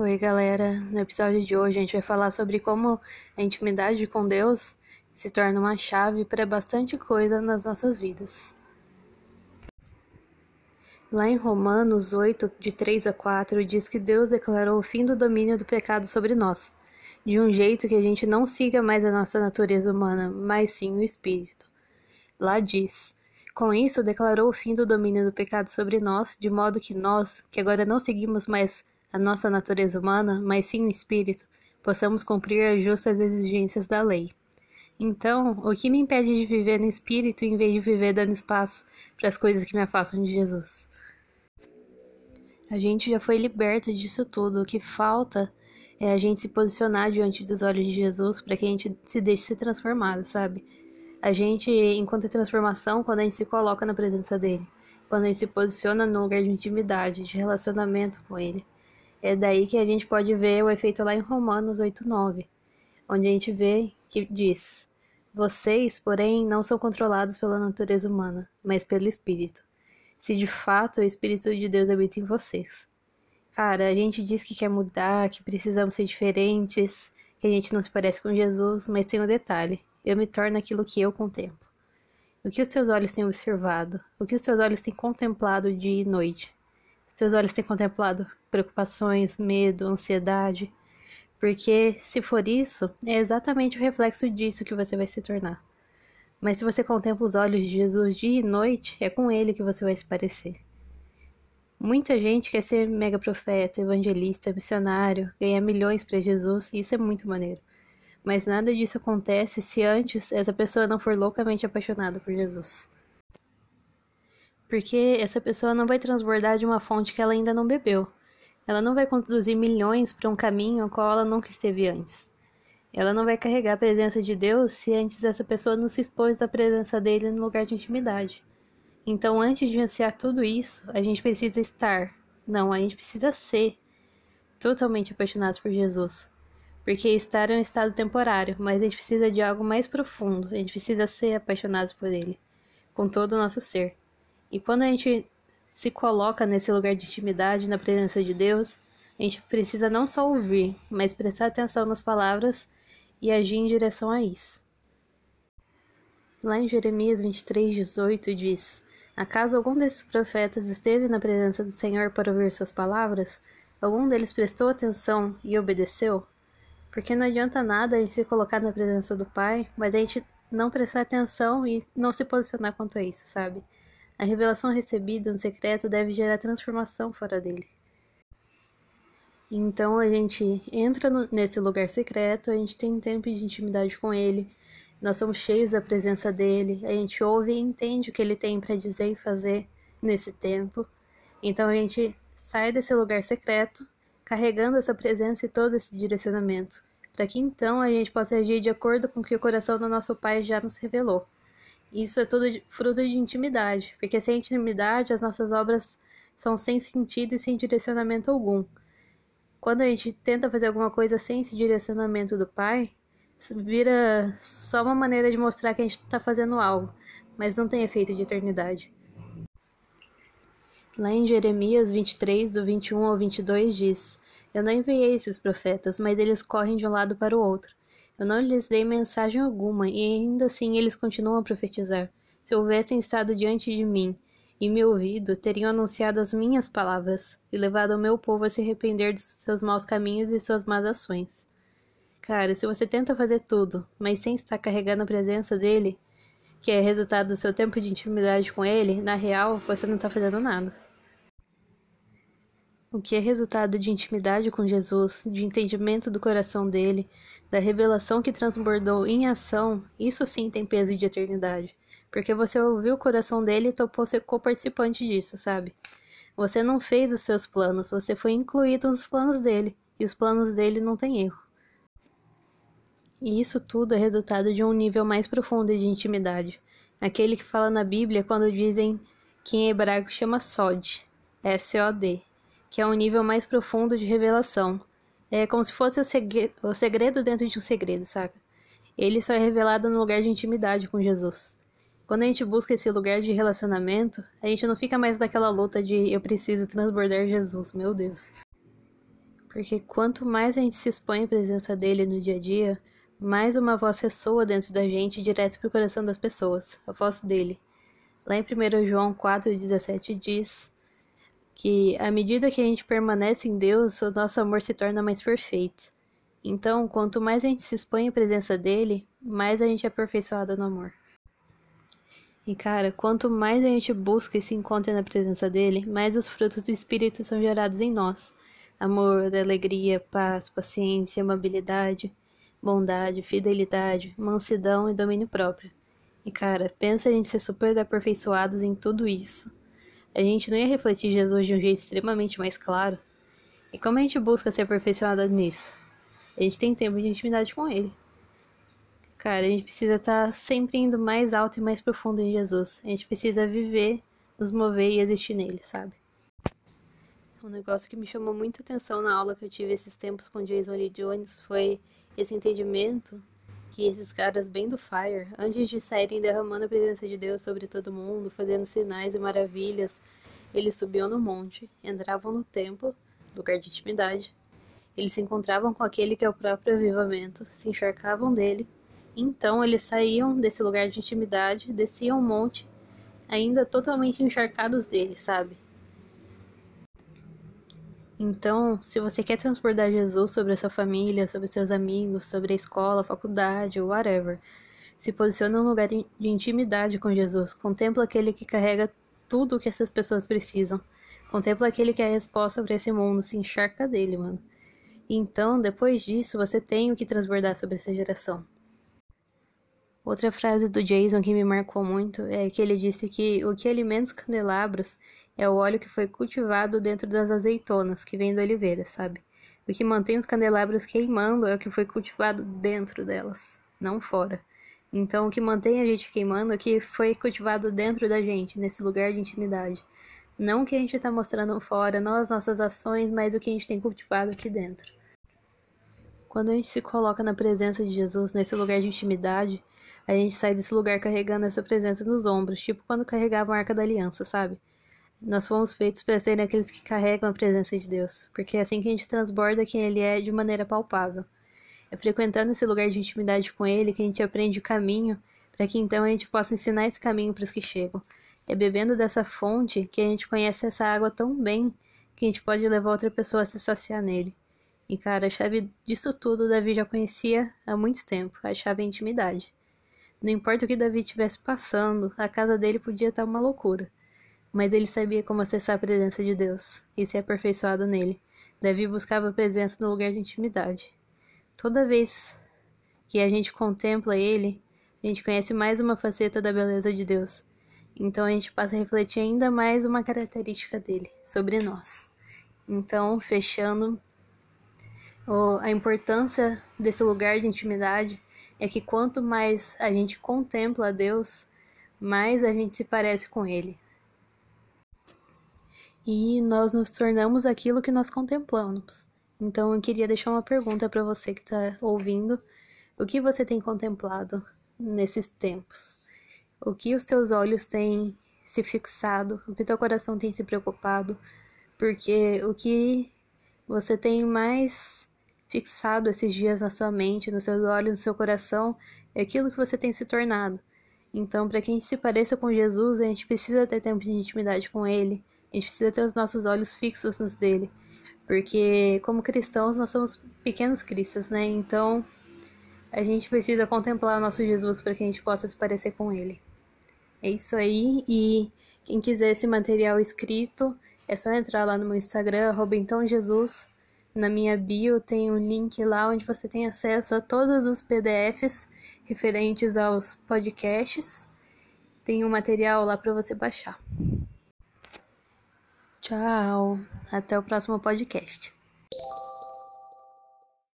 Oi, galera. No episódio de hoje a gente vai falar sobre como a intimidade com Deus se torna uma chave para bastante coisa nas nossas vidas. Lá em Romanos 8, de 3 a 4, diz que Deus declarou o fim do domínio do pecado sobre nós, de um jeito que a gente não siga mais a nossa natureza humana, mas sim o espírito. Lá diz: Com isso declarou o fim do domínio do pecado sobre nós, de modo que nós, que agora não seguimos mais a nossa natureza humana, mas sim o espírito, possamos cumprir as justas exigências da lei. Então, o que me impede de viver no espírito em vez de viver dando espaço para as coisas que me afastam de Jesus? A gente já foi liberta disso tudo. O que falta é a gente se posicionar diante dos olhos de Jesus para que a gente se deixe ser transformado, sabe? A gente encontra transformação quando a gente se coloca na presença dele, quando a gente se posiciona no lugar de intimidade, de relacionamento com ele. É daí que a gente pode ver o efeito lá em Romanos 8:9, onde a gente vê que diz: Vocês, porém, não são controlados pela natureza humana, mas pelo Espírito. Se de fato o Espírito de Deus habita em vocês. Cara, a gente diz que quer mudar, que precisamos ser diferentes, que a gente não se parece com Jesus, mas tem um detalhe: eu me torno aquilo que eu contemplo. O que os teus olhos têm observado? O que os teus olhos têm contemplado dia e noite? Os teus olhos têm contemplado preocupações, medo, ansiedade. Porque se for isso, é exatamente o reflexo disso que você vai se tornar. Mas se você contempla os olhos de Jesus dia e noite, é com ele que você vai se parecer. Muita gente quer ser mega profeta, evangelista, missionário, ganhar milhões para Jesus, e isso é muito maneiro. Mas nada disso acontece se antes essa pessoa não for loucamente apaixonada por Jesus. Porque essa pessoa não vai transbordar de uma fonte que ela ainda não bebeu. Ela não vai conduzir milhões para um caminho ao qual ela nunca esteve antes. Ela não vai carregar a presença de Deus se antes essa pessoa não se expôs da presença dele no lugar de intimidade. Então, antes de ansiar tudo isso, a gente precisa estar, não, a gente precisa ser totalmente apaixonados por Jesus. Porque estar é um estado temporário, mas a gente precisa de algo mais profundo, a gente precisa ser apaixonados por Ele, com todo o nosso ser. E quando a gente se coloca nesse lugar de intimidade, na presença de Deus, a gente precisa não só ouvir, mas prestar atenção nas palavras e agir em direção a isso. Lá em Jeremias 23, 18 diz: Acaso algum desses profetas esteve na presença do Senhor para ouvir suas palavras? Algum deles prestou atenção e obedeceu? Porque não adianta nada a gente se colocar na presença do Pai, mas a gente não prestar atenção e não se posicionar quanto a isso, sabe? A revelação recebida no secreto deve gerar transformação fora dele. Então a gente entra no, nesse lugar secreto, a gente tem tempo de intimidade com ele, nós somos cheios da presença dele, a gente ouve e entende o que ele tem para dizer e fazer nesse tempo. Então a gente sai desse lugar secreto, carregando essa presença e todo esse direcionamento, para que então a gente possa agir de acordo com o que o coração do nosso Pai já nos revelou. Isso é tudo fruto de intimidade, porque sem intimidade as nossas obras são sem sentido e sem direcionamento algum. Quando a gente tenta fazer alguma coisa sem esse direcionamento do Pai, vira só uma maneira de mostrar que a gente está fazendo algo, mas não tem efeito de eternidade. Lá em Jeremias 23, do 21 ao 22, diz: Eu não enviei esses profetas, mas eles correm de um lado para o outro. Eu não lhes dei mensagem alguma, e ainda assim eles continuam a profetizar. Se houvessem estado diante de mim e me ouvido, teriam anunciado as minhas palavras e levado o meu povo a se arrepender dos seus maus caminhos e suas más ações. Cara, se você tenta fazer tudo, mas sem estar carregando a presença dele, que é resultado do seu tempo de intimidade com ele, na real, você não está fazendo nada. O que é resultado de intimidade com Jesus, de entendimento do coração dele, da revelação que transbordou em ação, isso sim tem peso de eternidade. Porque você ouviu o coração dele e topou ser co-participante disso, sabe? Você não fez os seus planos, você foi incluído nos planos dele. E os planos dele não têm erro. E isso tudo é resultado de um nível mais profundo de intimidade. Aquele que fala na Bíblia quando dizem que em hebraico chama Sod, S-O-D, que é um nível mais profundo de revelação, é como se fosse o, segredo, o segredo dentro de um segredo, saca? Ele só é revelado no lugar de intimidade com Jesus. Quando a gente busca esse lugar de relacionamento, a gente não fica mais naquela luta de eu preciso transbordar Jesus, meu Deus. Porque quanto mais a gente se expõe à presença dele no dia a dia, mais uma voz ressoa dentro da gente direto para o coração das pessoas, a voz dele. Lá em 1 João 4,17 diz que à medida que a gente permanece em Deus, o nosso amor se torna mais perfeito. Então, quanto mais a gente se expõe à presença dele, mais a gente é aperfeiçoado no amor. E cara, quanto mais a gente busca e se encontra na presença dele, mais os frutos do Espírito são gerados em nós: amor, alegria, paz, paciência, amabilidade, bondade, fidelidade, mansidão e domínio próprio. E cara, pensa a gente ser super aperfeiçoados em tudo isso a gente não ia refletir Jesus de um jeito extremamente mais claro? E como a gente busca ser aperfeiçoada nisso? A gente tem tempo de intimidade com Ele. Cara, a gente precisa estar tá sempre indo mais alto e mais profundo em Jesus. A gente precisa viver, nos mover e existir nele, sabe? Um negócio que me chamou muita atenção na aula que eu tive esses tempos com Jason Lee Jones foi esse entendimento que esses caras bem do Fire, antes de saírem derramando a presença de Deus sobre todo mundo, fazendo sinais e maravilhas, eles subiam no monte, entravam no templo, lugar de intimidade. Eles se encontravam com aquele que é o próprio avivamento, se encharcavam dele. Então eles saíam desse lugar de intimidade, desciam o monte, ainda totalmente encharcados dele, sabe? Então, se você quer transbordar Jesus sobre a sua família, sobre seus amigos, sobre a escola, a faculdade whatever, se posiciona num lugar de intimidade com Jesus. Contempla aquele que carrega tudo o que essas pessoas precisam. Contempla aquele que é a resposta para esse mundo. Se encharca dele, mano. Então, depois disso, você tem o que transbordar sobre essa geração. Outra frase do Jason que me marcou muito é que ele disse que o que alimenta os candelabros é o óleo que foi cultivado dentro das azeitonas que vem da oliveira, sabe? O que mantém os candelabros queimando é o que foi cultivado dentro delas, não fora. Então, o que mantém a gente queimando é o que foi cultivado dentro da gente, nesse lugar de intimidade. Não o que a gente está mostrando fora, não as nossas ações, mas o que a gente tem cultivado aqui dentro. Quando a gente se coloca na presença de Jesus, nesse lugar de intimidade, a gente sai desse lugar carregando essa presença nos ombros, tipo quando carregava a arca da aliança, sabe? Nós fomos feitos para serem aqueles que carregam a presença de Deus, porque é assim que a gente transborda quem Ele é de maneira palpável. É frequentando esse lugar de intimidade com Ele que a gente aprende o caminho, para que então a gente possa ensinar esse caminho para os que chegam. É bebendo dessa fonte que a gente conhece essa água tão bem que a gente pode levar outra pessoa a se saciar nele. E cara, a chave disso tudo Davi já conhecia há muito tempo, a chave é a intimidade. Não importa o que Davi estivesse passando, a casa dele podia estar uma loucura mas ele sabia como acessar a presença de Deus e ser aperfeiçoado nele. Davi buscava a presença no lugar de intimidade. Toda vez que a gente contempla ele, a gente conhece mais uma faceta da beleza de Deus. Então a gente passa a refletir ainda mais uma característica dele sobre nós. Então, fechando, a importância desse lugar de intimidade é que quanto mais a gente contempla Deus, mais a gente se parece com Ele, e nós nos tornamos aquilo que nós contemplamos. Então eu queria deixar uma pergunta para você que está ouvindo: o que você tem contemplado nesses tempos? O que os teus olhos têm se fixado? O que teu coração tem se preocupado? Porque o que você tem mais fixado esses dias na sua mente, nos seus olhos, no seu coração, é aquilo que você tem se tornado. Então, para que a gente se pareça com Jesus, a gente precisa ter tempo de intimidade com Ele, a gente precisa ter os nossos olhos fixos nos dele. Porque, como cristãos, nós somos pequenos cristos, né? Então, a gente precisa contemplar o nosso Jesus para que a gente possa se parecer com ele. É isso aí. E quem quiser esse material escrito, é só entrar lá no meu Instagram, Jesus. Na minha bio tem um link lá onde você tem acesso a todos os PDFs referentes aos podcasts. Tem um material lá para você baixar. Tchau. Até o próximo podcast.